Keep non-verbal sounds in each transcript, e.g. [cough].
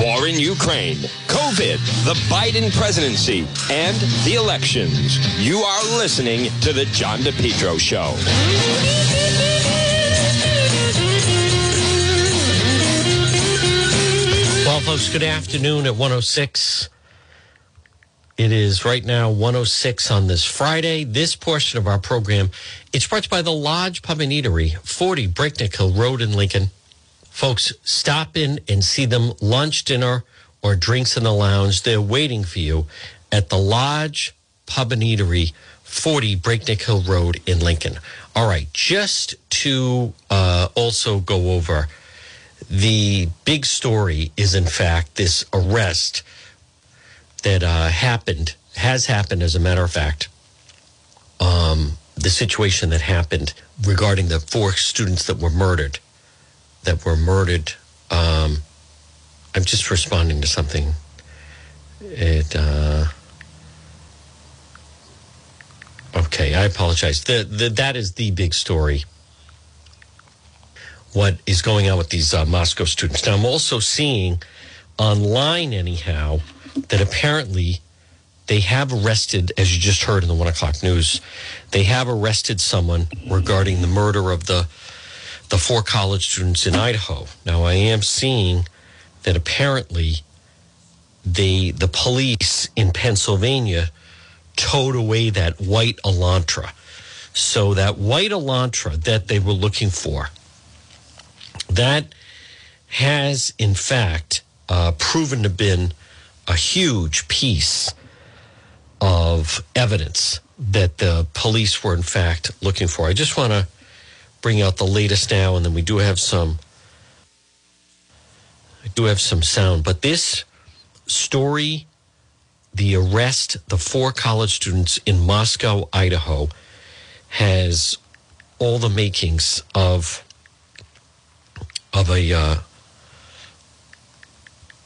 war in Ukraine, COVID, the Biden presidency, and the elections. You are listening to The John DePetro Show. Well, folks, good afternoon at 106. It is right now 106 on this Friday. This portion of our program, it's brought to you by the Lodge Pub and Eatery, 40 Breakneck Hill Road in Lincoln. Folks, stop in and see them lunch, dinner, or drinks in the lounge. They're waiting for you at the Lodge Pub and Eatery, 40 Breakneck Hill Road in Lincoln. All right, just to uh, also go over the big story is, in fact, this arrest that uh, happened, has happened, as a matter of fact. Um, the situation that happened regarding the four students that were murdered, that were murdered. Um, I'm just responding to something. It. Uh, okay, I apologize. The, the, that is the big story what is going on with these uh, Moscow students. Now, I'm also seeing online, anyhow, that apparently they have arrested, as you just heard in the one o'clock news, they have arrested someone regarding the murder of the the four college students in Idaho. Now, I am seeing that apparently they the police in Pennsylvania towed away that white Elantra. So that white Elantra that they were looking for that has, in fact, uh, proven to been a huge piece of evidence that the police were, in fact, looking for. I just want to bring out the latest now, and then we do have some. I do have some sound, but this story, the arrest, the four college students in Moscow, Idaho, has all the makings of of a uh,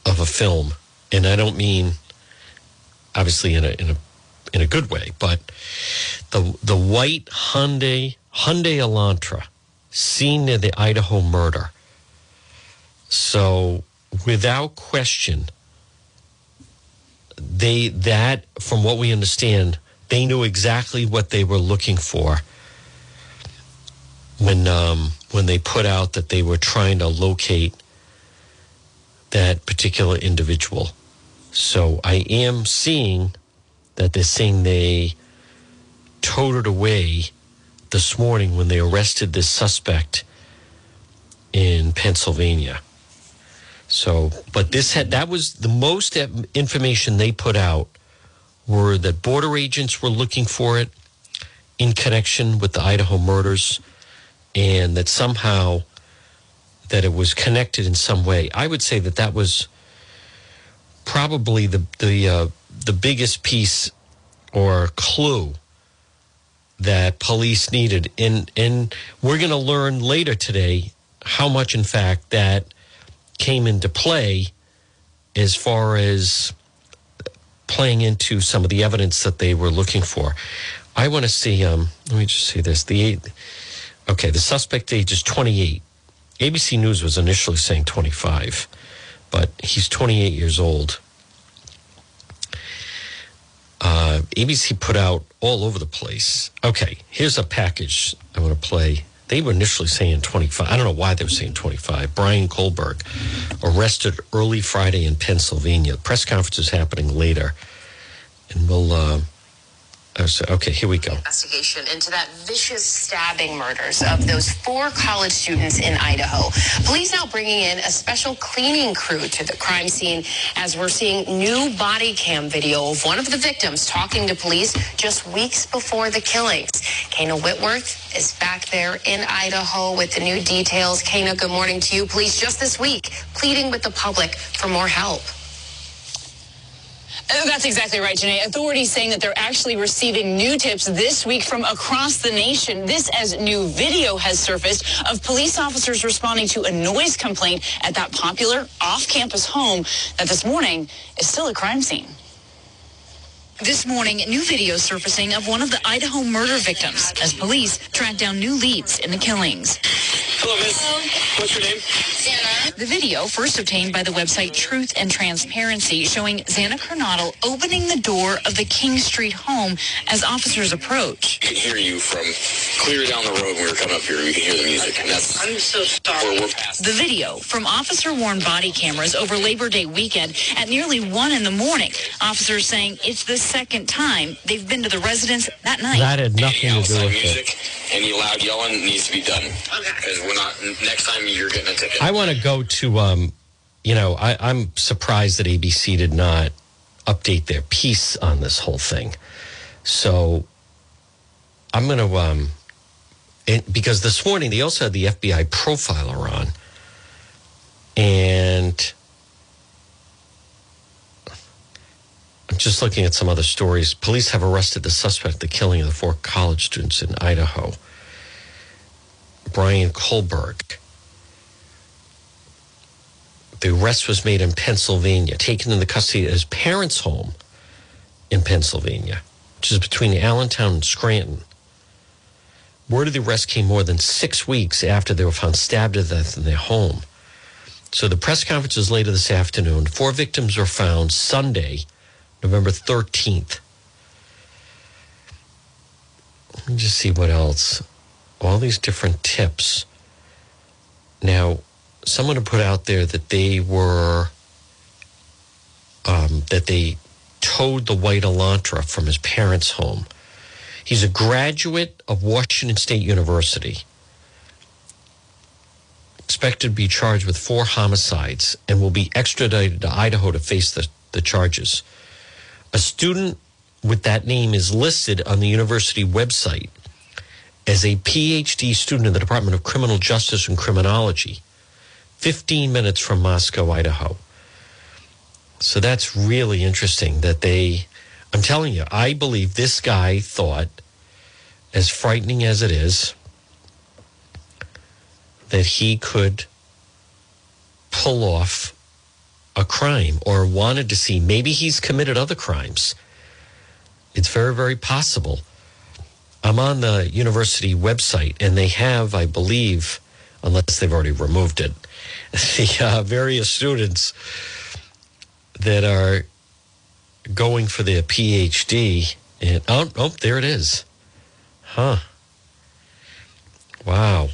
of a film, and I don't mean obviously in a in a in a good way, but the the white Hyundai Hyundai Elantra seen near the Idaho murder. So without question, they that from what we understand, they knew exactly what they were looking for when um, when they put out that they were trying to locate that particular individual. So I am seeing that they're saying they towed it away this morning when they arrested this suspect in Pennsylvania. So, but this had that was the most information they put out were that border agents were looking for it in connection with the Idaho murders and that somehow that it was connected in some way. I would say that that was probably the the uh, the biggest piece or clue police needed. And and we're going to learn later today how much, in fact, that came into play as far as playing into some of the evidence that they were looking for. I want to see. Um, let me just see this. The eight. Okay, the suspect age is 28. ABC News was initially saying 25, but he's 28 years old. Uh, ABC put out all over the place. Okay, here's a package I want to play. They were initially saying 25. I don't know why they were saying 25. Brian Kohberger arrested early Friday in Pennsylvania. The press conference is happening later. And we'll. Uh, Oh, okay, here we go. Investigation into that vicious stabbing murders of those four college students in Idaho. Police now bringing in a special cleaning crew to the crime scene as we're seeing new body cam video of one of the victims talking to police just weeks before the killings. Kayna Whitworth is back there in Idaho with the new details. Kayna, good morning to you. Police just this week pleading with the public for more help. Uh, that's exactly right, Janai. Authorities saying that they're actually receiving new tips this week from across the nation. This as new video has surfaced of police officers responding to a noise complaint at that popular off-campus home that this morning is still a crime scene. This morning, new video surfacing of one of the Idaho murder victims as police track down new leads in the killings. Hello, miss. What's your name? Santa. The video, first obtained by the website Truth and Transparency, showing Xana Kernodle opening the door of the King Street home as officers approach. I can hear you from clear down the road when we were coming up here. We can hear the music, and that's I'm so where sorry. we're past. The video from officer-worn body cameras over Labor Day weekend at nearly 1 in the morning. Officers saying it's the second time they've been to the residence that night. That had nothing any to do outside with it. any loud yelling needs to be done. Because we're not. Next time you're getting a ticket. I want to go to, um, you know, I, I'm surprised that ABC did not update their piece on this whole thing. So I'm going to, um, it, because this morning they also had the FBI profiler on. And just looking at some other stories. Police have arrested the suspect, the killing of the four college students in Idaho. Brian Kohlberg. The arrest was made in Pennsylvania, taken into the custody at his parents' home in Pennsylvania, which is between Allentown and Scranton. Word of the arrest came more than six weeks after they were found stabbed to death in their home. So the press conference is later this afternoon. Four victims were found Sunday, November 13th. Let me just see what else. All these different tips. Now, someone put out there that they were um, that they towed the white Elantra from his parents' home. He's a graduate of Washington State University. Expected to be charged with four homicides and will be extradited to Idaho to face the, the charges. A student with that name is listed on the university website as a PhD student in the Department of Criminal Justice and Criminology, 15 minutes from Moscow, Idaho. So that's really interesting that they, I'm telling you, I believe this guy thought, as frightening as it is, that he could pull off a crime or wanted to see. Maybe he's committed other crimes. It's very, very possible. I'm on the university website, and they have, I believe, unless they've already removed it, [laughs] the uh, various students that are going for their PhD. And oh, oh, there it is. Huh. Wow.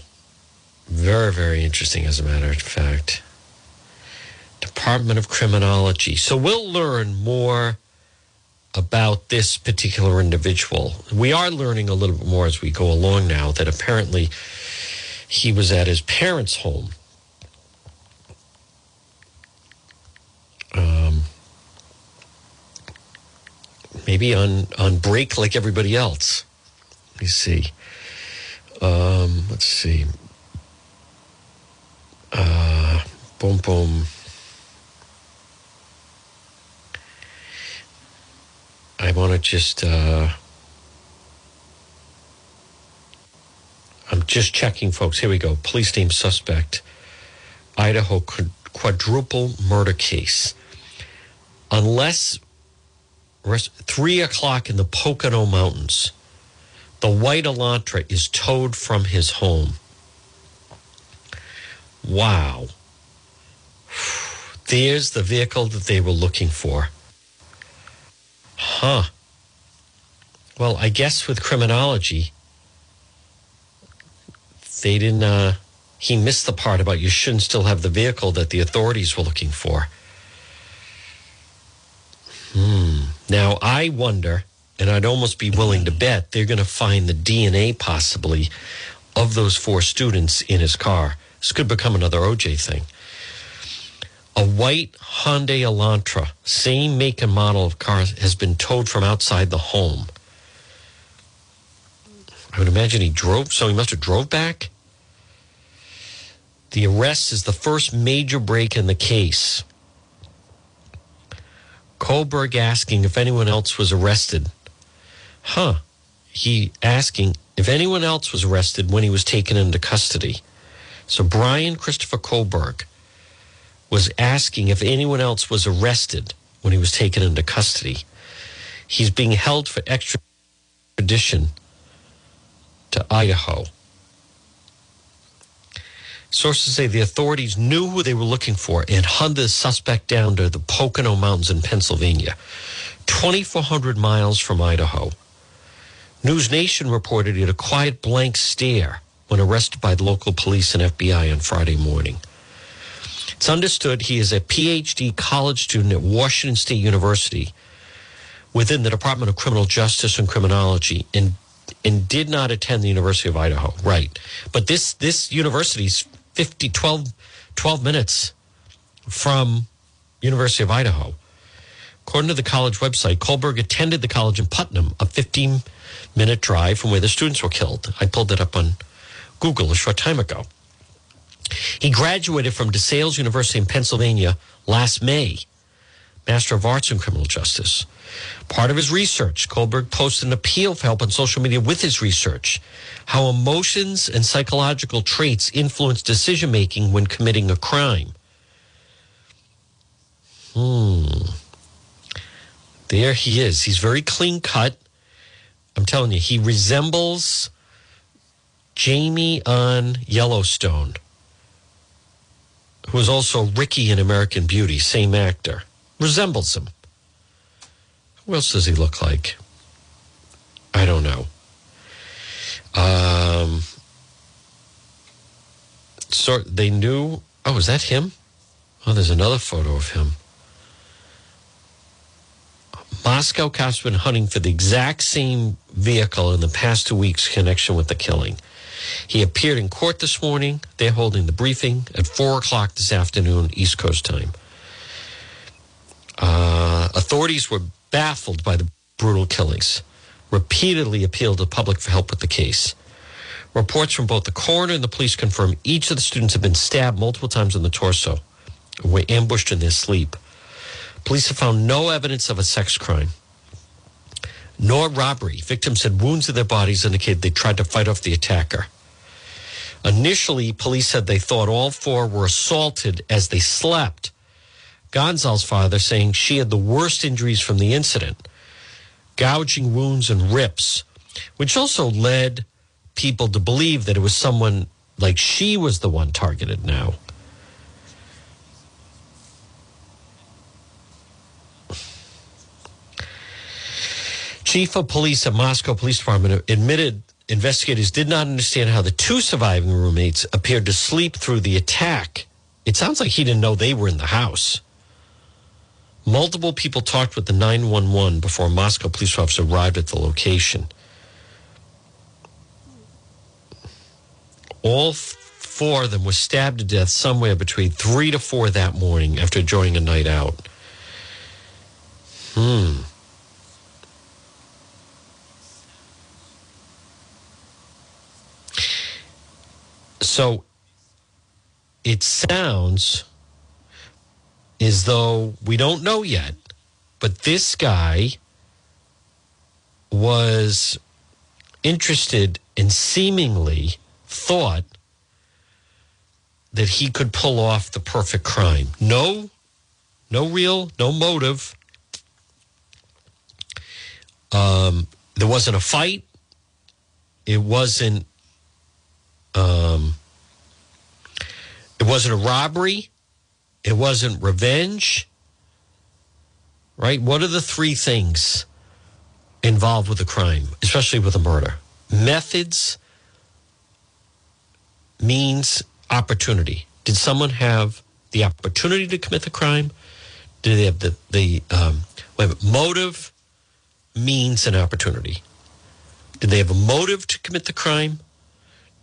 Very, very interesting, as a matter of fact. Department of Criminology. So we'll learn more about this particular individual. We are learning a little bit more as we go along now that apparently he was at his parents' home. Um, maybe on, on break like everybody else. Let me see. Um, let's see. Uh, boom, boom. I want to just. Uh, I'm just checking, folks. Here we go. Police name suspect. Idaho quadruple murder case. Unless three o'clock in the Pocono Mountains, the white Elantra is towed from his home. Wow. [sighs] There's the vehicle that they were looking for. Huh. Well, I guess with criminology, they didn't, uh, he missed the part about you shouldn't still have the vehicle that the authorities were looking for. Hmm. Now, I wonder, and I'd almost be willing to bet they're going to find the DNA possibly of those four students in his car. This could become another OJ thing. A white Hyundai Elantra, same make and model of car, has been towed from outside the home. I would imagine he drove, so he must have drove back. The arrest is the first major break in the case. Kohlberg asking if anyone else was arrested. Huh. He asking if anyone else was arrested when he was taken into custody. So Brian Christopher Kohlberg was asking if anyone else was arrested when he was taken into custody. He's being held for extradition to Idaho. Sources say the authorities knew who they were looking for and hunted the suspect down to the Pocono Mountains in Pennsylvania, 2,400 miles from Idaho. News Nation reported he had a quiet blank stare when arrested by the local police and FBI on Friday morning. It's understood he is a PhD college student at Washington State University within the Department of Criminal Justice and Criminology and and did not attend the University of Idaho. Right. But this this university's 50 12, 12 minutes from University of Idaho. According to the college website, Kohlberg attended the college in Putnam, a 15 minute drive from where the students were killed. I pulled it up on Google a short time ago. He graduated from DeSales University in Pennsylvania last May, Master of Arts in Criminal Justice. Part of his research, Kohlberg posted an appeal for help on social media with his research how emotions and psychological traits influence decision making when committing a crime. Hmm. There he is. He's very clean cut. I'm telling you, he resembles Jamie on Yellowstone, who is also Ricky in American Beauty, same actor. Resembles him. Who else does he look like? I don't know. Um, so they knew. Oh, is that him? Oh, there's another photo of him. Moscow cops have been hunting for the exact same vehicle in the past two weeks connection with the killing. He appeared in court this morning. They're holding the briefing at four o'clock this afternoon, East Coast time. Uh, authorities were baffled by the brutal killings, repeatedly appealed to the public for help with the case. Reports from both the coroner and the police confirm each of the students have been stabbed multiple times in the torso, were ambushed in their sleep. Police have found no evidence of a sex crime nor robbery. Victims had wounds in their bodies indicated they tried to fight off the attacker. Initially, police said they thought all four were assaulted as they slept. Gonzal's father saying she had the worst injuries from the incident, gouging wounds and rips, which also led people to believe that it was someone like she was the one targeted now. Chief of police at Moscow Police Department admitted investigators did not understand how the two surviving roommates appeared to sleep through the attack. It sounds like he didn't know they were in the house. Multiple people talked with the 911 before Moscow police officer arrived at the location. All four of them were stabbed to death somewhere between three to four that morning after enjoying a night out. Hmm. So it sounds as though we don't know yet, but this guy was interested and seemingly thought that he could pull off the perfect crime. No, no real, no motive. Um, there wasn't a fight. It wasn't um, it wasn't a robbery. It wasn't revenge. Right? What are the three things involved with a crime, especially with a murder? Methods, means, opportunity. Did someone have the opportunity to commit the crime? Did they have the, the um, minute, motive, means, and opportunity? Did they have a motive to commit the crime?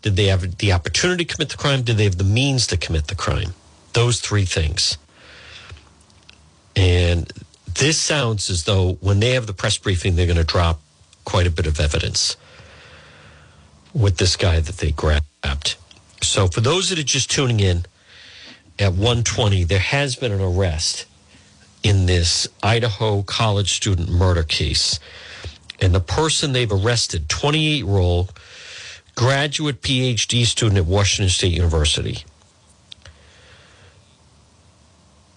Did they have the opportunity to commit the crime? Did they have the means to commit the crime? Those three things. And this sounds as though when they have the press briefing, they're going to drop quite a bit of evidence with this guy that they grabbed. So for those that are just tuning in at 120, there has been an arrest in this Idaho college student murder case. And the person they've arrested, 28 year old graduate PhD student at Washington State University.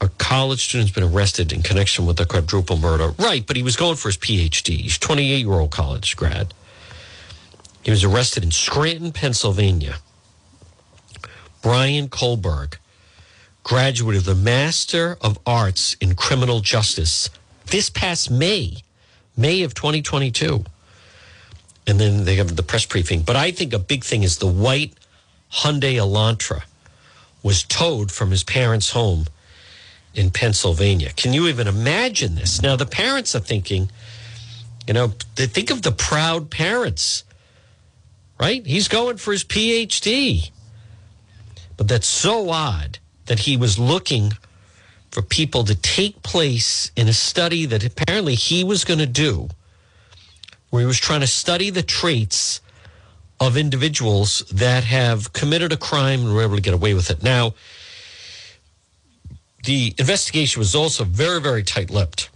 A college student's been arrested in connection with the quadruple murder. Right, but he was going for his PhD. He's 28 year old college grad. He was arrested in Scranton, Pennsylvania. Brian Kohlberg, graduate of the Master of Arts in Criminal Justice this past May, May of 2022. And then they have the press briefing. But I think a big thing is the white Hyundai Elantra was towed from his parents' home in Pennsylvania. Can you even imagine this? Now, the parents are thinking, you know, they think of the proud parents, right? He's going for his PhD. But that's so odd that he was looking for people to take place in a study that apparently he was going to do, where he was trying to study the traits of individuals that have committed a crime and were able to get away with it. Now, the investigation was also very, very tight-lipped.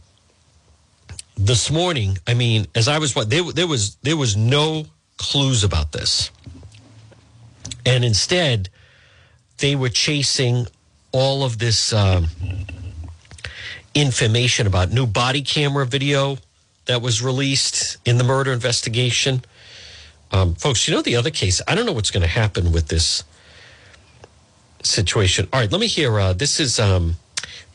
This morning, I mean, as I was, there, there was there was no clues about this, and instead, they were chasing all of this um, information about new body camera video that was released in the murder investigation. Um, folks, you know the other case. I don't know what's going to happen with this situation. All right, let me hear. Uh, this is um,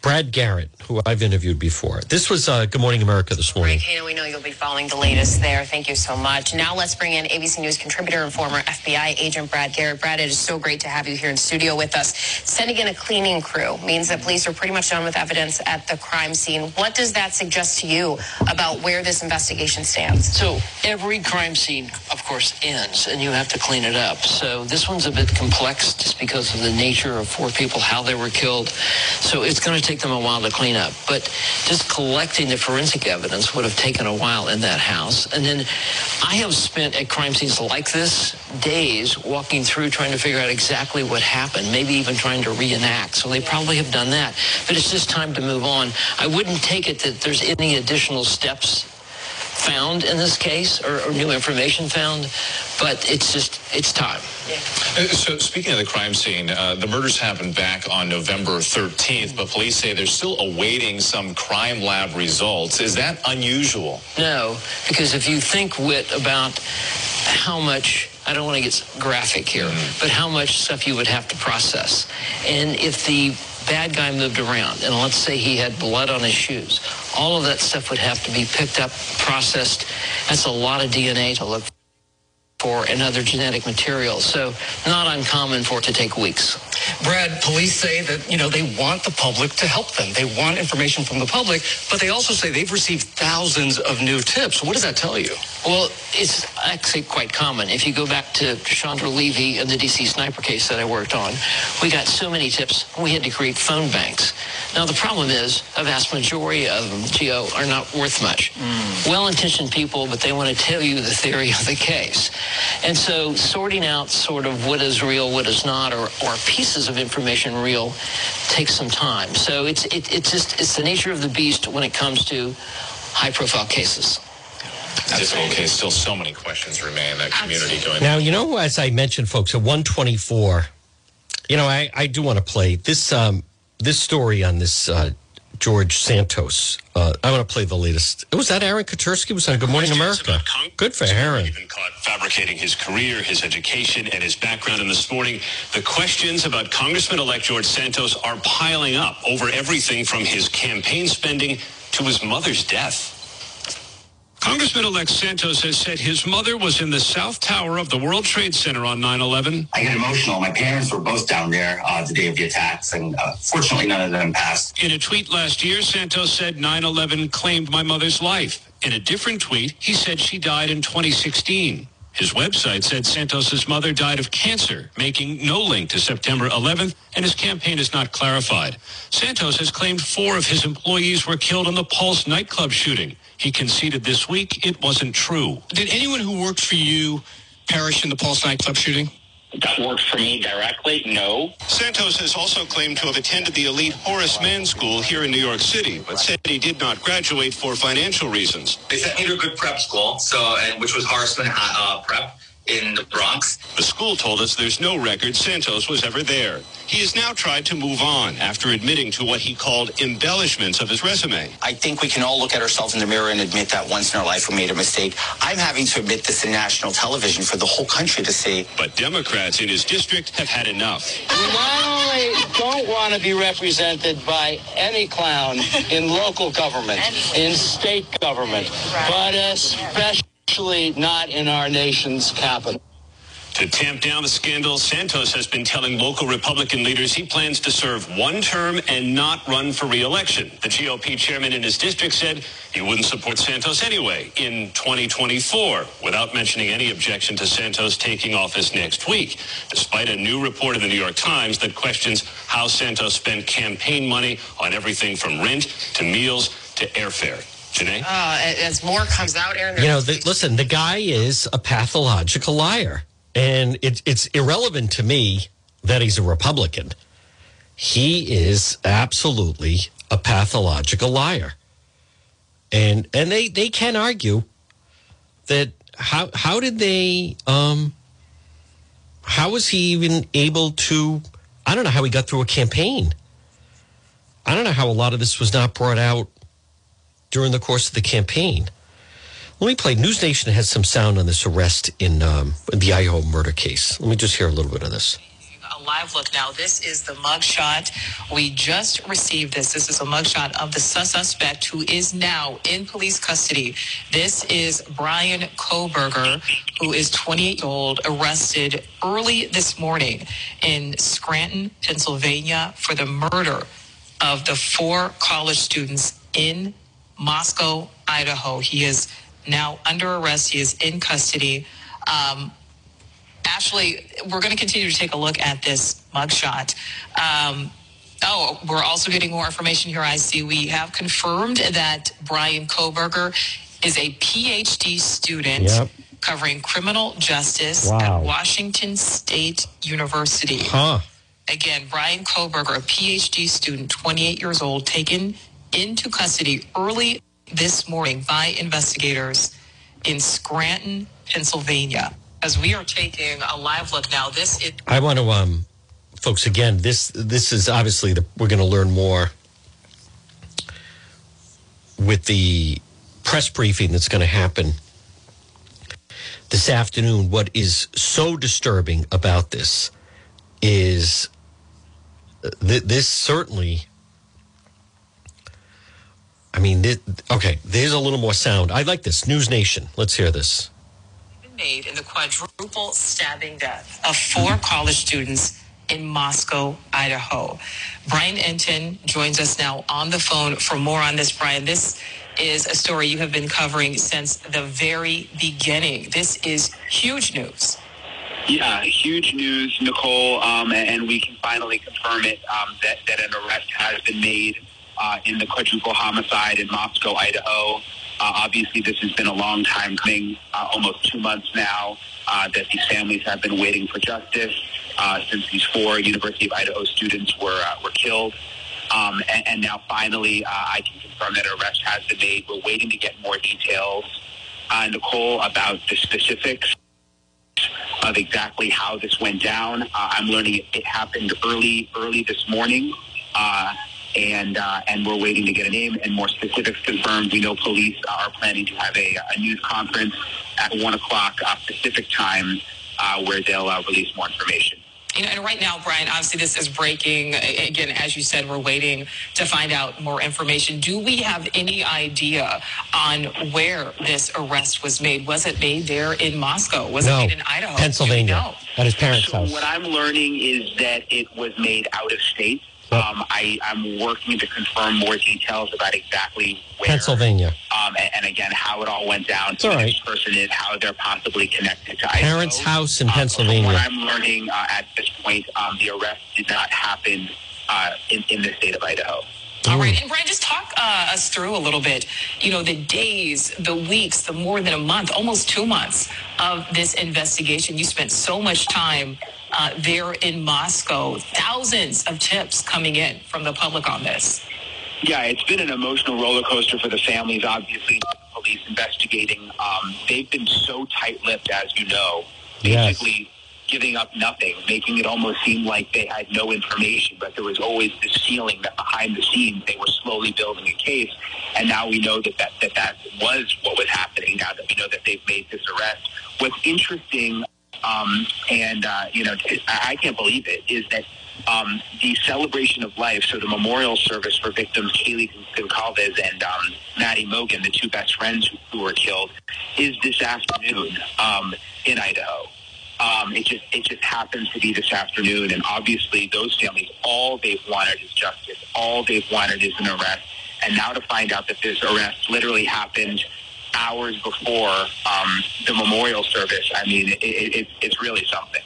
Brad Garrett, who I've interviewed before. This was uh, Good Morning America this morning. Right, Kano, we know you'll be following the latest there. Thank you so much. Now let's bring in ABC News contributor and former FBI agent Brad Garrett. Brad, it is so great to have you here in studio with us. Sending in a cleaning crew means that police are pretty much done with evidence at the crime scene. What does that suggest to you about where this investigation stands? So every crime scene, of course, ends, and you have to clean it up. So this one's a bit complex just because of the nature of four people, how they were killed. So it's going to take them a while to clean up. But just collecting the forensic evidence would have taken a while in that house. And then I have spent at crime scenes like this days walking through trying to figure out exactly what happened, maybe even trying to reenact. So they probably have done that. But it's just time to move on. I wouldn't take it that there's any additional steps found in this case or, or new information found, but it's just, it's time. Uh, So speaking of the crime scene, uh, the murders happened back on November 13th, but police say they're still awaiting some crime lab results. Is that unusual? No, because if you think, Whit, about how much, I don't want to get graphic here, but how much stuff you would have to process. And if the bad guy moved around, and let's say he had blood on his shoes, all of that stuff would have to be picked up, processed. That's a lot of DNA to look for and other genetic materials. So not uncommon for it to take weeks. Brad, police say that, you know, they want the public to help them. They want information from the public, but they also say they've received thousands of new tips. What does that tell you? Well, it's actually quite common. If you go back to Chandra Levy and the DC sniper case that I worked on, we got so many tips, we had to create phone banks. Now, the problem is a vast majority of them, Gio, are not worth much. Hmm. Well-intentioned people, but they want to tell you the theory of the case. And so sorting out sort of what is real, what is not, or, or pieces of information real takes some time. So it's, it, it's just, it's the nature of the beast when it comes to high-profile cases. Difficult case. Still so many questions remain in that community going Now, you know, as I mentioned, folks, at 124, you know, I, I do want to play this um, this story on this uh, George Santos. Uh, I want to play the latest. Was that Aaron Katersky? Was on Good Morning America? Good for Aaron. Even caught fabricating his career, his education, and his background. And this morning, the questions about Congressman-elect George Santos are piling up over everything from his campaign spending to his mother's death. Congressman-elect Santos has said his mother was in the South Tower of the World Trade Center on 9-11. I get emotional. My parents were both down there uh, the day of the attacks, and uh, fortunately, none of them passed. In a tweet last year, Santos said 9-11 claimed my mother's life. In a different tweet, he said she died in 2016. His website said Santos's mother died of cancer, making no link to September 11th, and his campaign is not clarified. Santos has claimed four of his employees were killed in the Pulse nightclub shooting. He conceded this week it wasn't true. Did anyone who worked for you perish in the Pulse nightclub shooting? That worked for me directly? No. Santos has also claimed to have attended the elite Horace Mann School here in New York City, but said he did not graduate for financial reasons. They sent me to a good prep school, so and which was Horace Mann uh, Prep, in the Bronx. The school told us there's no record Santos was ever there. He has now tried to move on after admitting to what he called embellishments of his resume. I think we can all look at ourselves in the mirror and admit that once in our life we made a mistake. I'm having to admit this in national television for the whole country to see. But Democrats in his district have had enough. We not only don't want to be represented by any clown in local government, in state government, but especially not in our nation's capital. To tamp down the scandal, Santos has been telling local Republican leaders he plans to serve one term and not run for re-election. The GOP chairman in his district said he wouldn't support Santos anyway in 2024, without mentioning any objection to Santos taking office next week, despite a new report in the New York Times that questions how Santos spent campaign money on everything from rent to meals to airfare. Janai? Uh, as more comes out, Aaron. You know, the, listen, the guy is a pathological liar. And it, it's irrelevant to me that he's a Republican. He is absolutely a pathological liar. And and they, they can argue that how how did they um how was he even able to I don't know how he got through a campaign. I don't know how a lot of this was not brought out during the course of the campaign. Let me play. News Nation has some sound on this arrest in, um, the Idaho murder case. Let me just hear a little bit of this. A live look now. This is the mugshot. We just received this. This is a mugshot of the suspect who is now in police custody. This is Brian Kohberger, who is 28 years old, arrested early this morning in Scranton, Pennsylvania, for the murder of the four college students in Moscow, Idaho. He is now under arrest. He is in custody. Um, Ashley, we're going to continue to take a look at this mugshot. Um, oh, we're also getting more information here. I see we have confirmed that Brian Kohberger is a PhD student Yep. covering criminal justice Wow. at Washington State University. Huh. Again, Brian Kohberger, a PhD student, 28 years old, taken into custody early this morning by investigators in Scranton, Pennsylvania. As we are taking a live look now, this is I want to, um, folks, again, this this is obviously the, we're going to learn more with the press briefing that's going to happen this afternoon. What is so disturbing about this is th- this certainly. I mean, th- okay, there's a little more sound. I like this. News Nation. Let's hear this. made in the quadruple stabbing death of four college students in Moscow, Idaho. Brian Entin joins us now on the phone for more on this. Brian, this is a story you have been covering since the very beginning. This is huge news. Yeah, huge news, Nicole, um, and we can finally confirm it um, that, that an arrest has been made uh, in the quadruple homicide in Moscow, Idaho. Uh, obviously, this has been a long time coming, uh, almost two months now, uh, that these families have been waiting for justice uh, since these four University of Idaho students were uh, were killed. Um, and, and now, finally, uh, I can confirm that arrest has been made. We're waiting to get more details, Nicole, about the specifics of exactly how this went down. I'm learning it, happened early, early this morning, and uh, and we're waiting to get a name and more specifics confirmed. We know police are planning to have a, a news conference at one o'clock uh, Pacific time, uh, where they'll uh, release more information. You know, and right now, Brian, obviously this is breaking. Again, as you said, we're waiting to find out more information. Do we have any idea on where this arrest was made? Was it made there in Moscow? Was no, it made in Idaho? Pennsylvania, Do we know? at his parents' So house. what I'm learning is that it was made out of state. Um, I, I'm working to confirm more details about exactly where. Pennsylvania. Um, and, and again, how it all went down. It's all right. This person is how they're possibly connected to Idaho. Parents' house in Um, Pennsylvania. what I'm learning uh, at this point, um, the arrest did not happen uh, in, in the state of Idaho. All right, and Brian, just talk uh, us through a little bit. You know, the days, the weeks, the more than a month, almost two months of this investigation. You spent so much time uh, there in Moscow. Thousands of tips coming in from the public on this. Yeah, it's been an emotional roller coaster for the families. Obviously, police investigating. Um, they've been so tight-lipped, as you know, Yes. basically giving up nothing, making it almost seem like they had no information, but there was always this feeling that behind the scenes they were slowly building a case. And now we know that that, that, that was what was happening now that we know that they've made this arrest. What's interesting, um, and, uh, you know, I, can't believe it, is that um, the celebration of life, so the memorial service for victims Kaylee Goncalves and um, Maddie Mogen, the two best friends who were killed, is this afternoon um, in Idaho. Um, it just it just happens to be this afternoon, and obviously those families, all they've wanted is justice. All they've wanted is an arrest, and now to find out that this arrest literally happened hours before um, the memorial service, I mean, it, it, it, it's really something.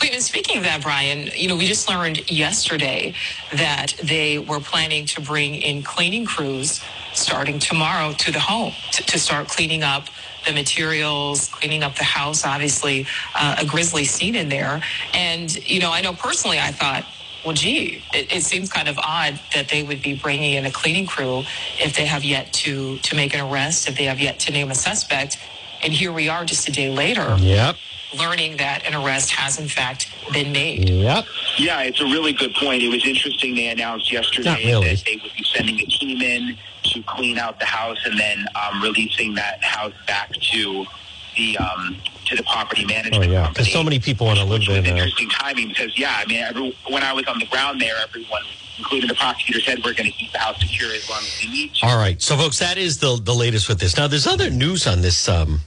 Wait, and speaking of that, Brian, you know, we just learned yesterday that they were planning to bring in cleaning crews starting tomorrow to the home to, to start cleaning up the materials, cleaning up the house. Obviously, uh, a grisly scene in there. And, you know, I know personally I thought, well, gee, it, it seems kind of odd that they would be bringing in a cleaning crew if they have yet to, to make an arrest, if they have yet to name a suspect. And here we are just a day later. Yep. Learning that an arrest has in fact been made. Yep. Yeah, it's a really good point. It was interesting. They announced yesterday really. that they would be sending a team in to clean out the house and then um, releasing that house back to the um, to the property management. Oh yeah, because so many people want to live there. Interesting timing because yeah, I mean, every, when I was on the ground there, everyone, including the prosecutor, said we're going to keep the house secure as long as we need to. All right, so folks, that is the the latest with this. Now, there's other news on this um,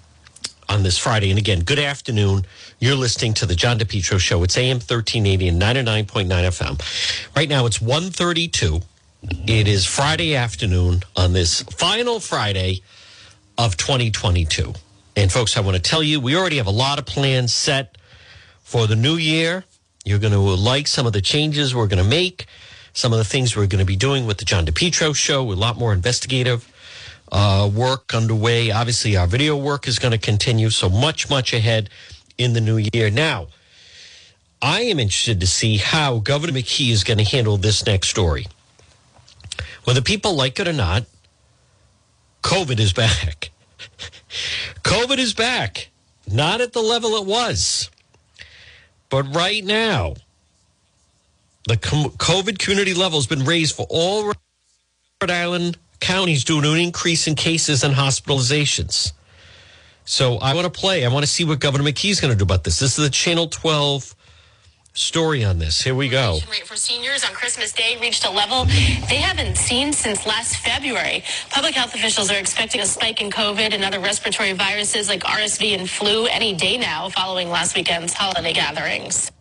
on this Friday, and again, good afternoon. You're listening to the John DePetro Show. It's AM 1380 and 99.9 FM. Right now, it's 1:32. It is Friday afternoon on this final Friday of 2022. And folks, I want to tell you, we already have a lot of plans set for the new year. You're going to like some of the changes we're going to make, some of the things we're going to be doing with the John DePetro show, a lot more investigative uh, work underway. Obviously, our video work is going to continue, so much, much ahead in the new year. Now, I am interested to see how Governor McKee is going to handle this next story. Whether people like it or not, COVID is back. COVID is back, not at the level it was. But right now, the COVID community level has been raised for all Rhode Island counties due to an increase in cases and hospitalizations. So I want to play. I want to see what Governor McKee is going to do about this. This is the Channel 12 story on this. Here we go. rate for seniors on Christmas Day reached a level they haven't seen since last February. Public health officials are expecting a spike in COVID and other respiratory viruses like RSV and flu any day now following last weekend's holiday gatherings.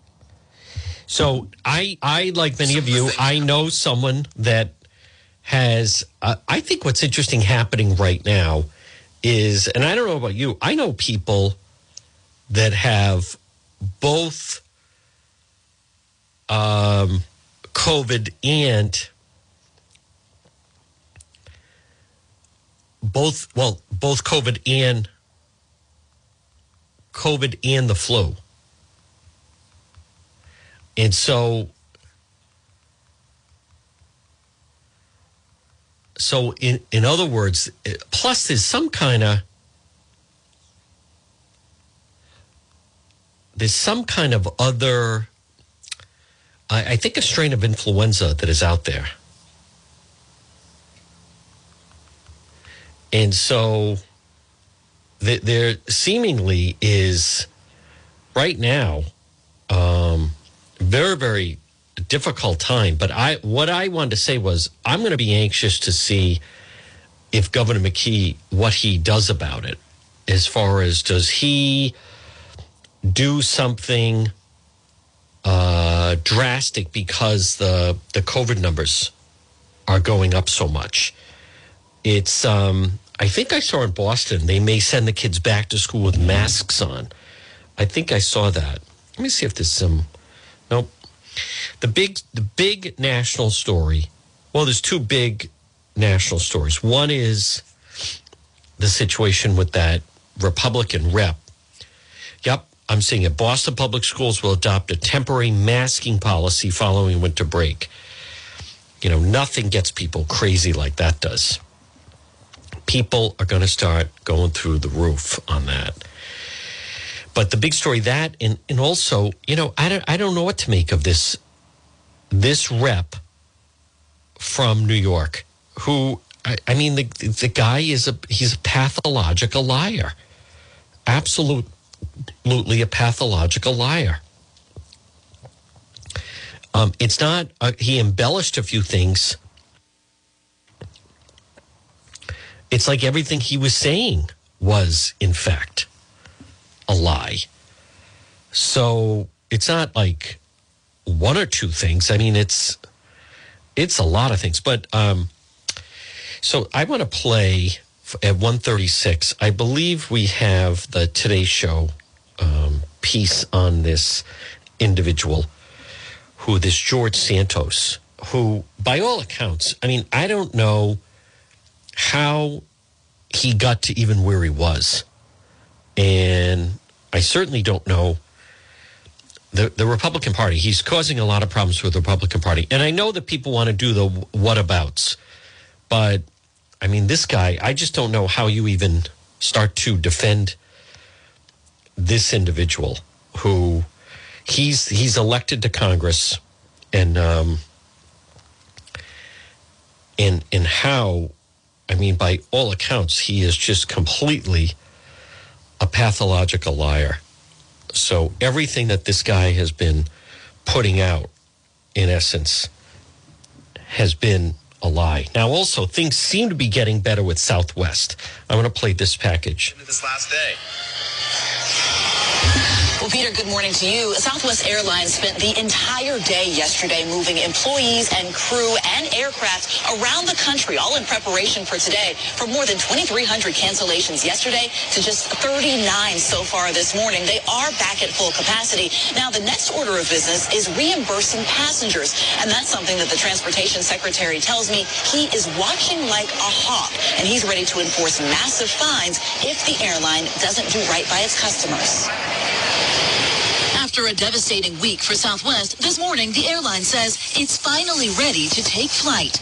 So I, I like many of you, I know someone that has. Uh, I think what's interesting happening right now is, and I don't know about you, I know people that have both um, COVID and both well both COVID and COVID and the flu. And so, so in, in other words, plus there's some kind of, there's some kind of other, I, I think a strain of influenza that is out there. And so th- there seemingly is right now, um, very very difficult time but i what i wanted to say was i'm going to be anxious to see if governor mckee what he does about it as far as does he do something uh, drastic because the the covid numbers are going up so much it's um i think i saw in boston they may send the kids back to school with masks on i think i saw that let me see if there's some Nope. The big the big national story. Well, there's two big national stories. One is the situation with that Republican rep. I'm seeing it. Boston Public Schools will adopt a temporary masking policy following winter break. You know, nothing gets people crazy like that does. People are going to start going through the roof on that. But the big story that, and, and also, you know, I don't, I don't know what to make of this, this rep from New York, who, I, I mean, the, the guy is a, he's a pathological liar. Absolute, absolutely a pathological liar. Um, it's not, uh, he embellished a few things. It's like everything he was saying was, in fact, a lie. So it's not like one or two things. I mean, it's it's a lot of things. But um, so I want to play at 136. I believe we have the Today Show um, piece on this individual, who this George Santos, who by all accounts, I mean, I don't know how he got to even where he was. And I certainly don't know the, the Republican Party. He's causing a lot of problems for the Republican Party. And I know that people want to do the whatabouts, but I mean, this guy, I just don't know how you even start to defend this individual who he's he's elected to Congress and um and and how I mean by all accounts he is just completely a pathological liar. So everything that this guy has been putting out in essence has been a lie. Now also things seem to be getting better with Southwest. I want to play this package. This last day you well, Peter, good morning to you. Southwest Airlines spent the entire day yesterday moving employees and crew and aircraft around the country, all in preparation for today. From more than 2,300 cancellations yesterday to just 39 so far this morning, they are back at full capacity. Now, the next order of business is reimbursing passengers, and that's something that the Transportation Secretary tells me he is watching like a hawk, and he's ready to enforce massive fines if the airline doesn't do right by its customers. After a devastating week for Southwest, this morning the airline says it's finally ready to take flight.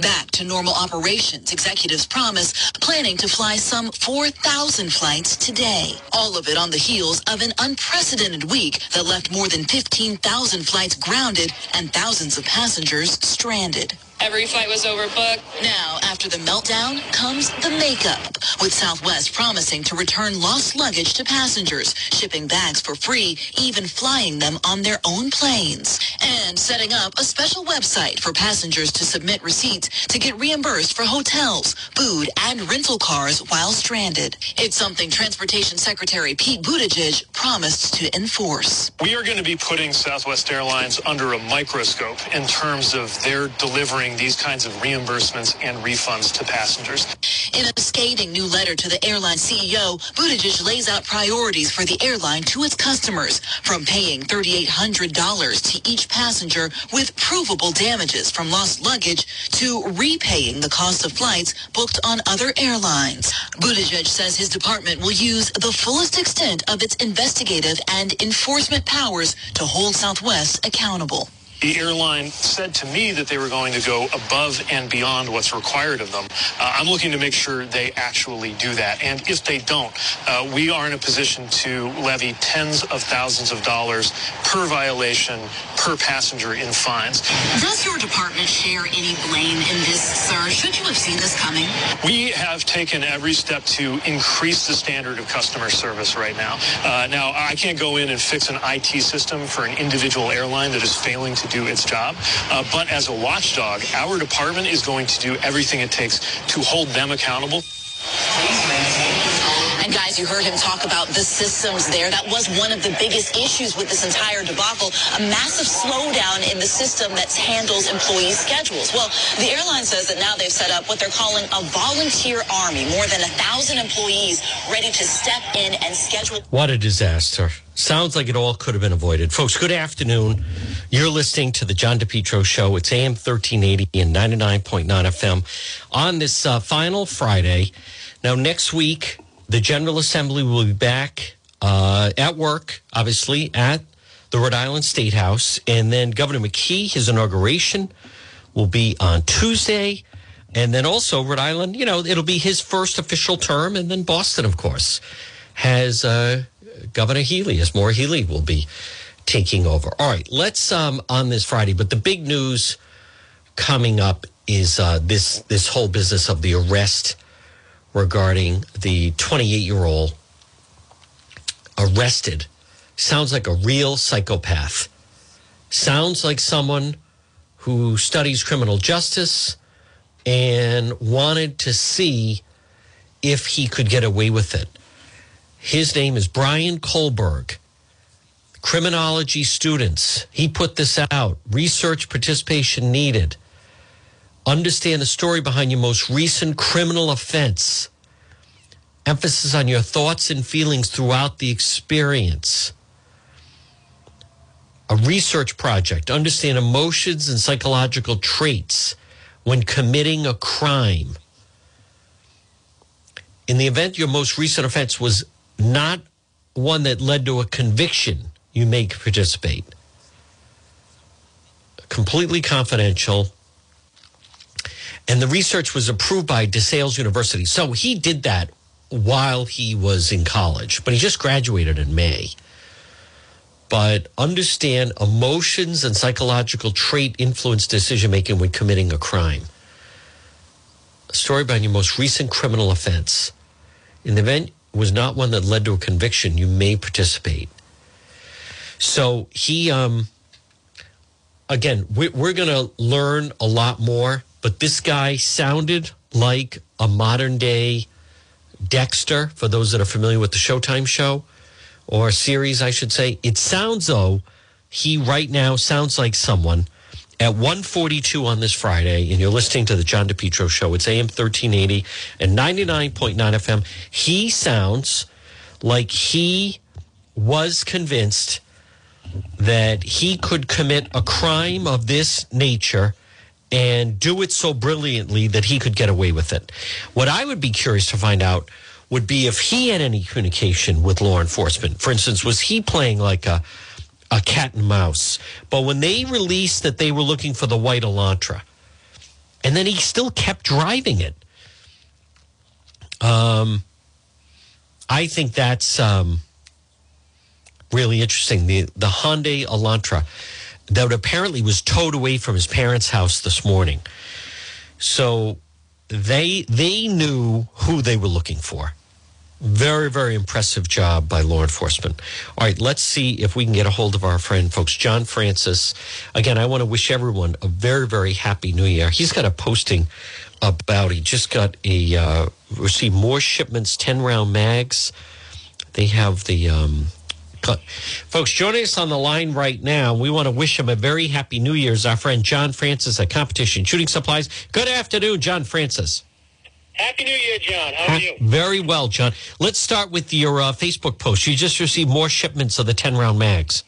Back to normal operations, executives promise planning to fly some 4,000 flights today. All of it on the heels of an unprecedented week that left more than 15,000 flights grounded and thousands of passengers stranded. Every flight was overbooked. Now, after the meltdown comes the makeup, with Southwest promising to return lost luggage to passengers, shipping bags for free, even flying them on their own planes, and setting up a special website for passengers to submit receipts to get reimbursed for hotels, food, and rental cars while stranded. It's something Transportation Secretary Pete Buttigieg promised to enforce. We are going to be putting Southwest Airlines under a microscope in terms of their delivering these kinds of reimbursements and refunds to passengers. In a scathing new letter to the airline CEO, Buttigieg lays out priorities for the airline to its customers, from paying $3,800 to each passenger with provable damages from lost luggage to repaying the cost of flights booked on other airlines. Buttigieg says his department will use the fullest extent of its investigative and enforcement powers to hold Southwest accountable. The airline said to me that they were going to go above and beyond what's required of them. Uh, I'm looking to make sure they actually do that. And if they don't, uh, we are in a position to levy tens of thousands of dollars per violation per passenger in fines. Does your department share any blame in this, sir? Should you have seen this coming? We have taken every step to increase the standard of customer service right now. Uh, now, I can't go in and fix an IT system for an individual airline that is failing to do its job. Uh, but as a watchdog, our department is going to do everything it takes to hold them accountable. Guys, you heard him talk about the systems there. That was one of the biggest issues with this entire debacle, a massive slowdown in the system that handles employee schedules. Well, the airline says that now they've set up what they're calling a volunteer army, more than a thousand employees ready to step in and schedule. What a disaster. Sounds like it all could have been avoided. Folks, good afternoon. You're listening to the John DePetro Show. It's AM 1380 and 99.9 FM on this uh, final Friday. Now, next week, the General Assembly will be back uh, at work, obviously, at the Rhode Island State House. And then Governor McKee, his inauguration will be on Tuesday. And then also Rhode Island, you know, it'll be his first official term. And then Boston, of course. has uh, Governor Healey, as Maura Healey will be taking over. All right, let's um, on this Friday. But the big news coming up is uh, this this whole business of the arrest regarding the 28 year old arrested. Sounds like a real psychopath. Sounds like someone who studies criminal justice and wanted to see if he could get away with it. His name is Brian Kohberger. Criminology students, he put this out. Research participation needed. Understand the story behind your most recent criminal offense. Emphasis on your thoughts and feelings throughout the experience. A research project. Understand emotions and psychological traits when committing a crime. In the event your most recent offense was not one that led to a conviction, you may participate. Completely confidential. And the research was approved by DeSales University. So he did that while he was in college, but he just graduated in May. But understand emotions and psychological trait influence decision making when committing a crime. A story about your most recent criminal offense. In the event was not one that led to a conviction, you may participate. So he, um, again, we, we're going to learn a lot more, but this guy sounded like a modern day Dexter, for those that are familiar with the Showtime show or series, I should say. It sounds though he right now sounds like someone at 142 on this Friday, and you're listening to the John DePetro show. It's AM 1380 and 99.9 FM. He sounds like he was convinced that he could commit a crime of this nature and do it so brilliantly that he could get away with it. What I would be curious to find out would be if he had any communication with law enforcement. For instance, was he playing like a a cat and mouse? But when they released that they were looking for the white Elantra, and then he still kept driving it. Um, I think that's um, really interesting. The the Hyundai Elantra that apparently was towed away from his parents' house this morning. So they they knew who they were looking for. Very, very impressive job by law enforcement. All right, let's see if we can get a hold of our friend, folks. John Francis. Again, I want to wish everyone a very, very happy new year. He's got a posting about, he just got a, uh, received more shipments, 10 round mags. They have the, um, Folks, joining us on the line right now, we want to wish him a very happy New Year's. Our friend John Francis at Competition Shooting Supplies. Good afternoon, John Francis. Happy New Year, John. How are you? Very well, John. Let's start with your uh, Facebook post. You just received more shipments of the 10 round mags.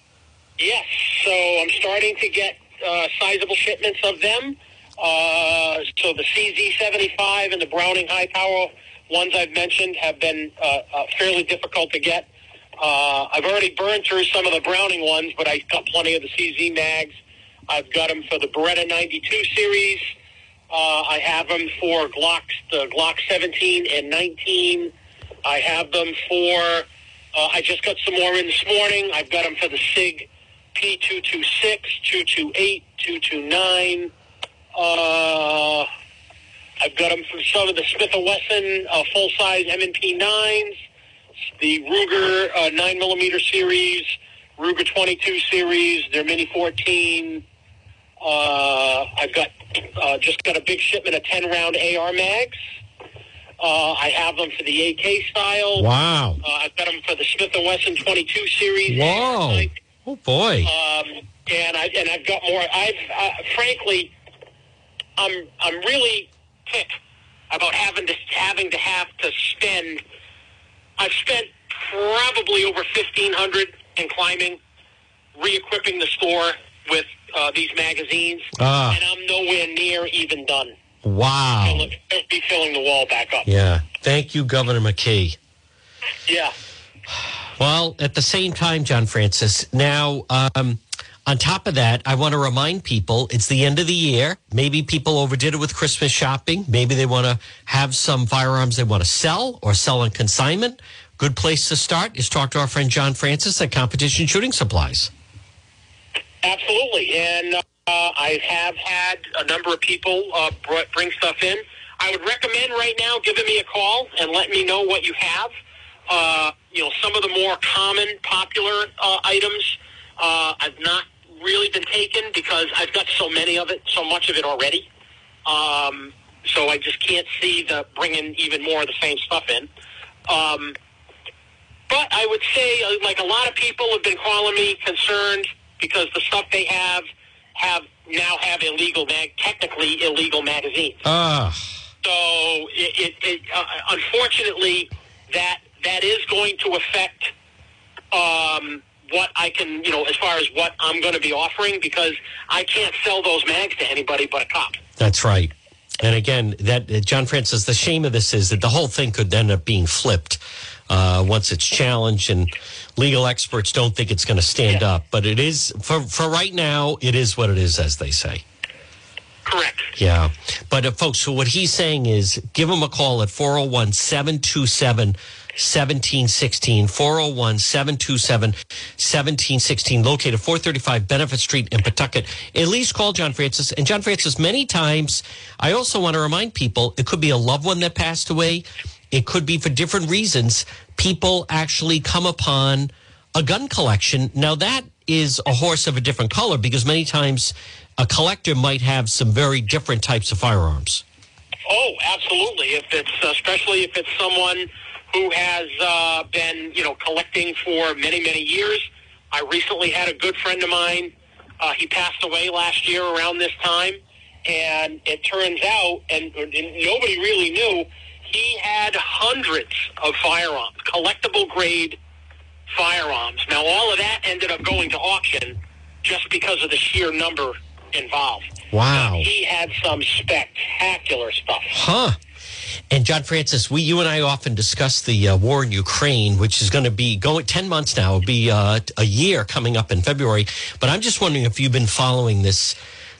Yes, so I'm starting to get uh, sizable shipments of them. Uh, so the CZ75 and the Browning high power ones I've mentioned have been uh, uh, fairly difficult to get. Uh, I've already burned through some of the Browning ones, but I got plenty of the CZ mags. I've got them for the Beretta 92 series. Uh, I have them for Glocks, the Glock 17 and 19. I have them for. Uh, I just got some more in this morning. I've got them for the Sig P226, 228, 229. Uh, I've got them for some of the Smith & Wesson uh, full-size M&P 9s, the Ruger uh, 9 millimeter series, Ruger 22 series, their Mini 14. Uh, I've got uh, just got a big shipment of 10 round AR mags. Uh, I have them for the AK style. Wow. Uh, I've got them for the Smith & Wesson 22 series. Whoa. Oh, boy. Um, and I and I've got more. I've uh, frankly, I'm I'm really ticked about having to having to have to spend. I've spent probably over fifteen hundred in climbing, re-equipping the store with uh, these magazines, Ah. and I'm nowhere near even done. Wow. I'll be filling the wall back up. Yeah. Thank you, Governor McKee. Yeah. Well, at the same time, John Francis, now, um, on top of that, I want to remind people it's the end of the year. Maybe people overdid it with Christmas shopping. Maybe they want to have some firearms they want to sell or sell on consignment good place to start is talk to our friend John Francis at Competition Shooting Supplies. Absolutely, and uh, I have had a number of people uh, bring stuff in. I would recommend right now giving me a call and let me know what you have. Uh, you know, some of the more common, popular uh, items uh, I've not really been taken because I've got so many of it, so much of it already. Um, so I just can't see the bringing even more of the same stuff in. Um, but I would say, uh, like a lot of people have been calling me concerned because the stuff they have have now have illegal, mag- technically illegal magazines. Ah. So it, it, it uh, unfortunately that that is going to affect um, what I can, you know, as far as what I'm going to be offering because I can't sell those mags to anybody but a cop. That's right. And again, that uh, John Francis, the shame of this is that the whole thing could end up being flipped uh, once it's challenged, and legal experts don't think it's going to stand up. But it is for for right now. It is what it is, as they say. Correct. Yeah. But uh, folks, so what he's saying is give him a call at 401 727 1716. 401 727 1716, located 435 Benefit Street in Pawtucket. At least call John Francis. And John Francis, many times, I also want to remind people it could be a loved one that passed away, it could be for different reasons. People actually come upon a gun collection. Now, that is a horse of a different color because many times a collector might have some very different types of firearms. Oh, absolutely. If it's uh, especially if it's someone who has uh, been, you know, collecting for many, many years. I recently had a good friend of mine. Uh, he passed away last year around this time, and it turns out, and, and nobody really knew, he had hundreds of firearms, collectible grade firearms. Now, all of that ended up going to auction just because of the sheer number involved. Wow. He had some spectacular stuff. Huh. And John Francis, we, you and I often discuss the uh, war in Ukraine, which is going to be going 10 months now, It'll be uh, a year coming up in February. But I'm just wondering if you've been following this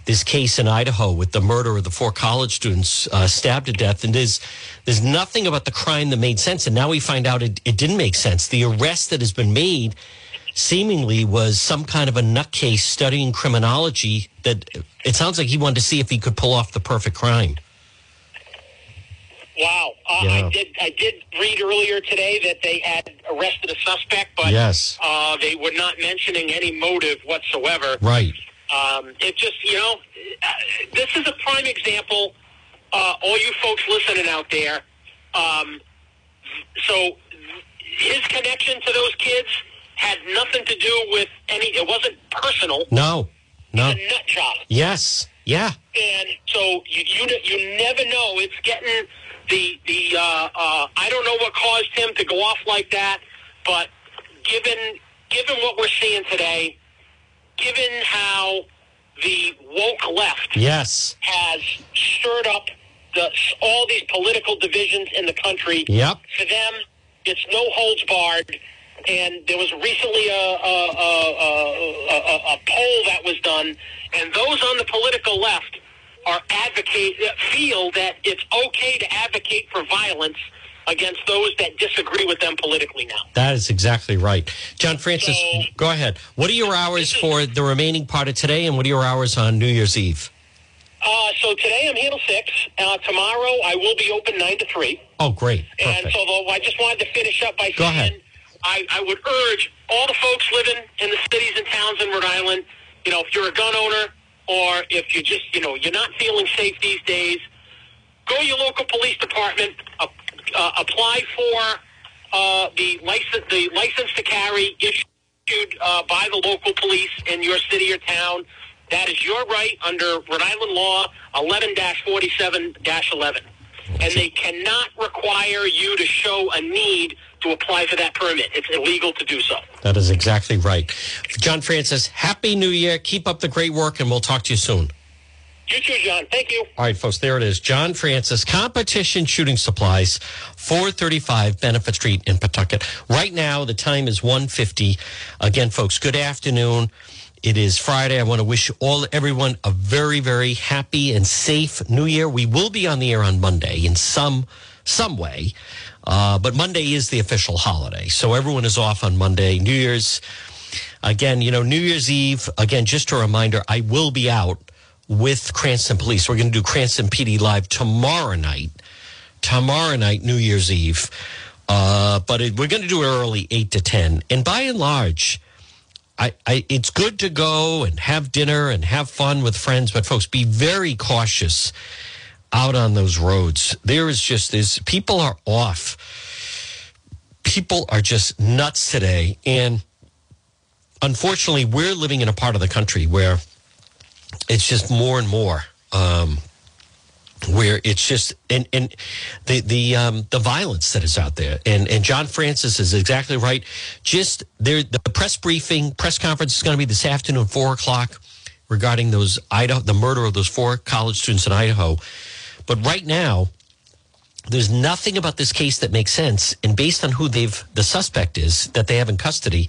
this case in Idaho with the murder of the four college students uh, stabbed to death. And there's, there's nothing about the crime that made sense. And now we find out it, it didn't make sense. The arrest that has been made seemingly was some kind of a nutcase studying criminology that it sounds like he wanted to see if he could pull off the perfect crime. Wow, uh, Yeah. I did. I did read earlier today that they had arrested a suspect, but Yes. uh, they were not mentioning any motive whatsoever. Right. Um, it just, you know, uh, this is a prime example. Uh, all you folks listening out there. Um, so his connection to those kids had nothing to do with any. It wasn't personal. No. No. A nut job. Yes. Yeah. And so you you you never know. It's getting the the uh, uh, I don't know what caused him to go off like that, but given given what we're seeing today, given how the woke left Yes. has stirred up the all these political divisions in the country. Yep. For them, it's no holds barred. And there was recently a, a, a, a, a, a poll that was done, and those on the political left are advocate feel that it's okay to advocate for violence against those that disagree with them politically now. That is exactly right. John Francis, go ahead. What are your hours for the remaining part of today, and what are your hours on New Year's Eve? Uh, so today I'm here till six. Uh, tomorrow I will be open nine to three. Oh, great. And so though, I just wanted to finish up by Go saying. I, I would urge all the folks living in the cities and towns in Rhode Island, you know, if you're a gun owner or if you just, you know, you're not feeling safe these days, go to your local police department, uh, uh, apply for uh, the license, the license to carry issued uh, by the local police in your city or town. That is your right under Rhode Island law 11-47-11. And they cannot require you to show a need to apply for that permit. It's illegal to do so. That is exactly right. John Francis, Happy New Year. Keep up the great work, and we'll talk to you soon. You too, John. Thank you. All right, folks, there it is. John Francis, Competition Shooting Supplies, 435 Benefit Street in Pawtucket. Right now, the time is 1.50. Again, folks, good afternoon. It is Friday. I want to wish all everyone a very, very happy and safe New Year. We will be on the air on Monday in some some way. Uh, but Monday is the official holiday. So everyone is off on Monday. New Year's, again, you know, New Year's Eve, again, just a reminder, I will be out with Cranston Police. We're going to do Cranston PD Live tomorrow night. Tomorrow night, New Year's Eve. Uh, but it, we're going to do it early, 8 to 10. And by and large, I, I, it's good to go and have dinner and have fun with friends, but folks, be very cautious out on those roads. There is just this people are off. People are just nuts today. And unfortunately, we're living in a part of the country where it's just more and more. Um, where it's just and and the the um, the violence that is out there and and John Francis is exactly right. Just there, the press briefing press conference is going to be this afternoon, four o'clock, regarding those Idaho the murder of those four college students in Idaho. But right now, there's nothing about this case that makes sense. And based on who they've the suspect is that they have in custody,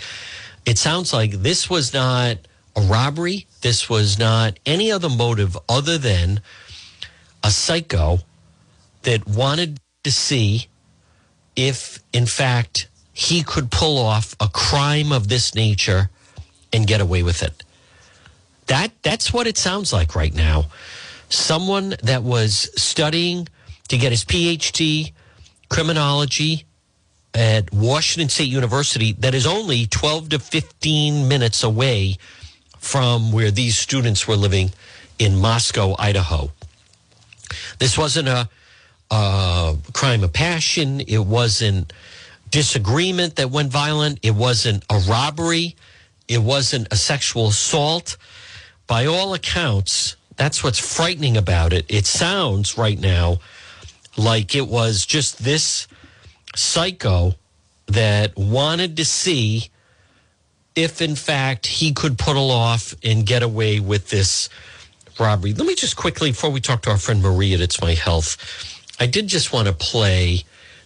it sounds like this was not a robbery. This was not any other motive other than a psycho that wanted to see if, in fact, he could pull off a crime of this nature and get away with it. That that's what it sounds like right now. Someone that was studying to get his PhD criminology at Washington State University that is only 12 to 15 minutes away from where these students were living in Moscow, Idaho. This wasn't a, a crime of passion. It wasn't disagreement that went violent. It wasn't a robbery. It wasn't a sexual assault. By all accounts, that's what's frightening about it. It sounds right now like it was just this psycho that wanted to see if, in fact, he could pull off and get away with this robbery. Let me just quickly, before we talk to our friend Marie at It's My Health, I did just want to play.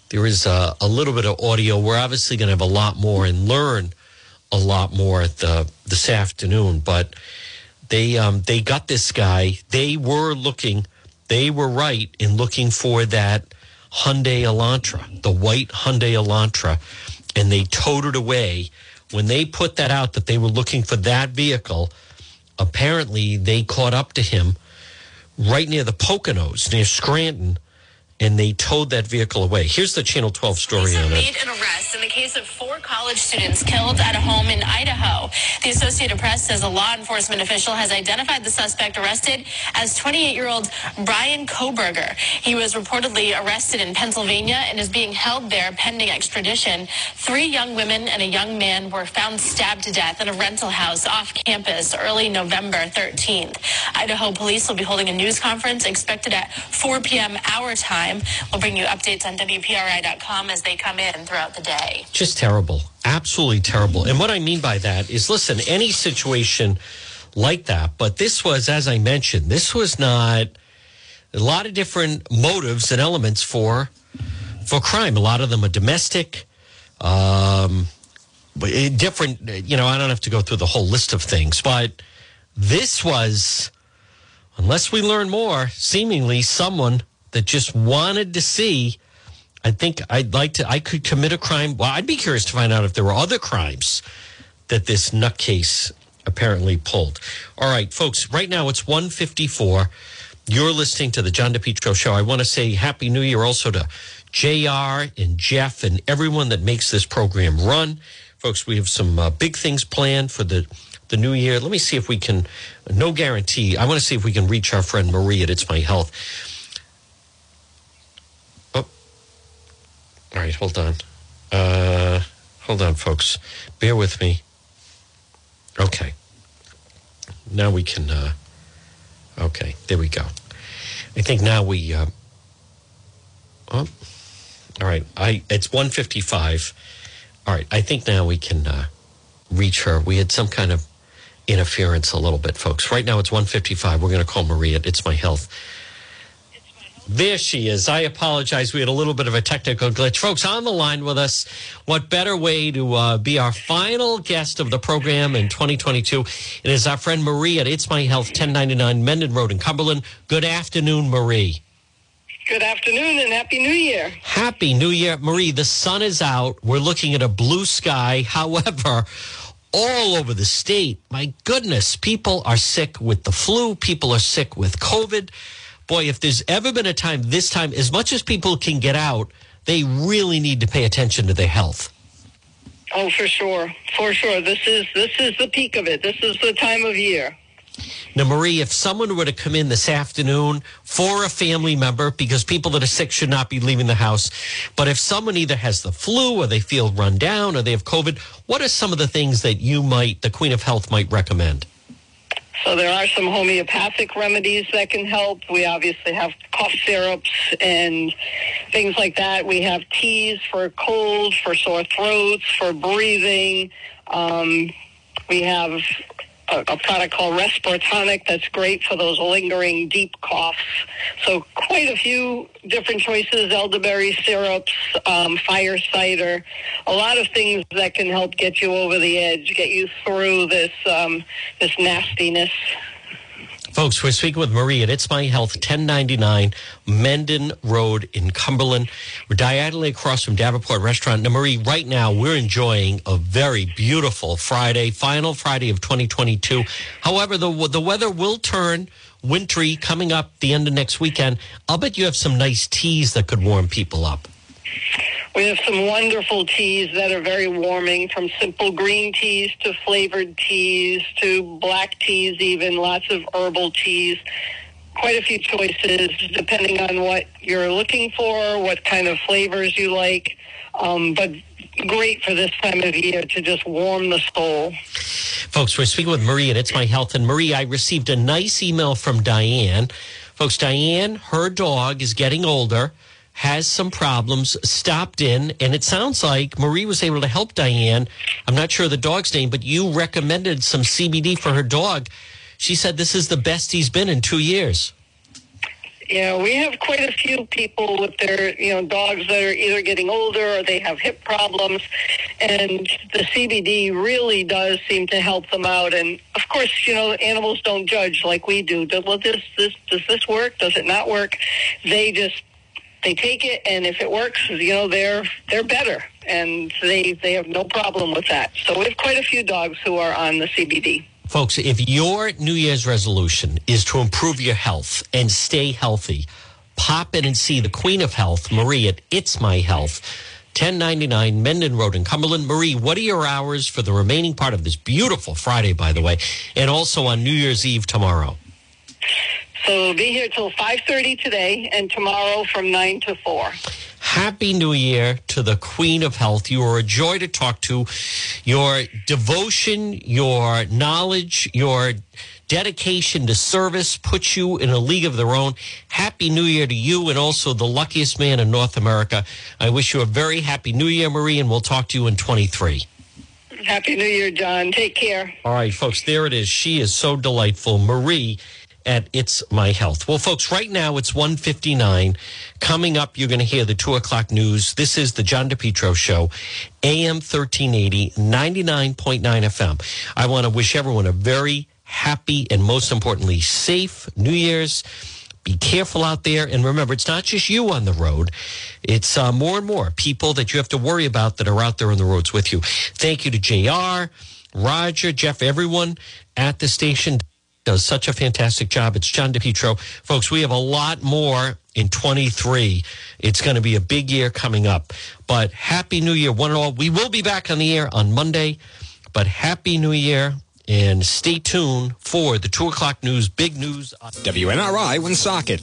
There is a, a little bit of audio. We're obviously going to have a lot more and learn a lot more at the, this afternoon, but they um, they got this guy. They were looking. They were right in looking for that Hyundai Elantra, the white Hyundai Elantra, and they towed it away. When they put that out that they were looking for that vehicle, apparently they caught up to him right near the Poconos, near Scranton, and they towed that vehicle away. Here's the Channel 12 story on it. made an arrest in the case of college students killed at a home in Idaho. The Associated Press says a law enforcement official has identified the suspect arrested as 28-year-old Brian Kohberger. He was reportedly arrested in Pennsylvania and is being held there pending extradition. Three young women and a young man were found stabbed to death in a rental house off campus early November 13th. Idaho police will be holding a news conference expected at 4 p.m. our time. We'll bring you updates on WPRI.com as they come in throughout the day. Just terrible. Absolutely terrible. And what I mean by that is listen, any situation like that, but this was, as I mentioned, this was not a lot of different motives and elements for for crime. A lot of them are domestic. Um, but it- different, you know, I don't have to go through the whole list of things, but this was, unless we learn more, seemingly someone that just wanted to see. I think I'd like to, I could commit a crime. Well, I'd be curious to find out if there were other crimes that this nutcase apparently pulled. All right, folks, right now it's 154. You're listening to the John DePetro show. I want to say Happy New Year also to JR and Jeff and everyone that makes this program run. Folks, we have some uh, big things planned for the, the new year. Let me see if we can, no guarantee. I want to see if we can reach our friend Marie at It's My Health. All right, hold on. Uh, hold on, folks. Bear with me. Okay. Now we can. Uh, okay, there we go. I think now we. Uh, oh, all right. I it's one fifty five. All right. I think now we can uh, reach her. We had some kind of interference a little bit, folks. Right now it's one fifty five. We're going to call Maria. It's my health. There she is. I apologize. We had a little bit of a technical glitch. Folks, on the line with us, what better way to uh, be our final guest of the program in 2022? It is our friend Marie at It's My Health, 1099 Mendon Road in Cumberland. Good afternoon, Marie. Good afternoon and Happy New Year. Happy New Year. Marie, the sun is out. We're looking at a blue sky. [laughs] However, all over the state, my goodness, people are sick with the flu. People are sick with COVID. Boy, if there's ever been a time, this time, as much as people can get out, they really need to pay attention to their health. Oh, for sure, for sure. This is this is the peak of it. This is the time of year. Now, Marie, if someone were to come in this afternoon for a family member, because people that are sick should not be leaving the house, but if someone either has the flu or they feel run down or they have COVID, what are some of the things that you might, the Queen of Health, might recommend? So there are some homeopathic remedies that can help. We obviously have cough syrups and things like that. We have teas for cold, for sore throats, for breathing. Um, we have a, a product called Respiratonic that's great for those lingering deep coughs. So quite a few different choices: elderberry syrups, um, fire cider, a lot of things that can help get you over the edge, get you through this um, this nastiness. Folks, we're speaking with Marie at It's My Health, 1099 Mendon Road in Cumberland. We're diagonally across from Davenport Restaurant. Now, Marie, right now we're enjoying a very beautiful Friday, final Friday of 2022. However, the, the weather will turn wintry coming up the end of next weekend. I'll bet you have some nice teas that could warm people up. We have some wonderful teas that are very warming, from simple green teas to flavored teas to black teas, even lots of herbal teas. Quite a few choices depending on what you're looking for, what kind of flavors you like. Um, but great for this time of year to just warm the soul. Folks, we're speaking with Marie, and it's my health. And Marie, I received a nice email from Diane. Folks, Diane, her dog is getting older has some problems, stopped in, and it sounds like Marie was able to help Diane. I'm not sure the dog's name, but you recommended some CBD for her dog. She said this is the best he's been in two years. Yeah, we have quite a few people with their, you know, dogs that are either getting older or they have hip problems, and the CBD really does seem to help them out. And of course, you know, animals don't judge like we do. Well, this, this, does this work? Does it not work? They just they take it, and if it works, you know they're they're better, and they they have no problem with that. So we have quite a few dogs who are on the CBD. Folks, if your New Year's resolution is to improve your health and stay healthy, pop in and see the Queen of Health, Marie at It's My Health. 1099 Mendon Road in Cumberland. Marie, what are your hours for the remaining part of this beautiful Friday, by the way, and also on New Year's Eve tomorrow? So we'll be here till 5.30 today and tomorrow from 9 to 4. Happy New Year to the Queen of Health. You are a joy to talk to. Your devotion, your knowledge, your dedication to service puts you in a league of their own. Happy New Year to you and also the luckiest man in North America. I wish you a very happy New Year, Marie, and we'll talk to you in 23. Happy New Year, John. Take care. All right, folks, there it is. She is so delightful. Marie at It's My Health. Well, folks, right now it's 159. Coming up, you're going to hear the 2 o'clock news. This is the John DePetro Show, AM 1380, 99.9 FM. I want to wish everyone a very happy and most importantly, safe New Year's. Be careful out there. And remember, it's not just you on the road. It's uh, more and more people that you have to worry about that are out there on the roads with you. Thank you to JR, Roger, Jeff, everyone at the station does such a fantastic job. It's John DePetro. Folks, we have a lot more in 23. It's going to be a big year coming up. But Happy New Year, one and all. We will be back on the air on Monday, but Happy New Year. And stay tuned for the two o'clock news, big news. WNRI Woonsocket.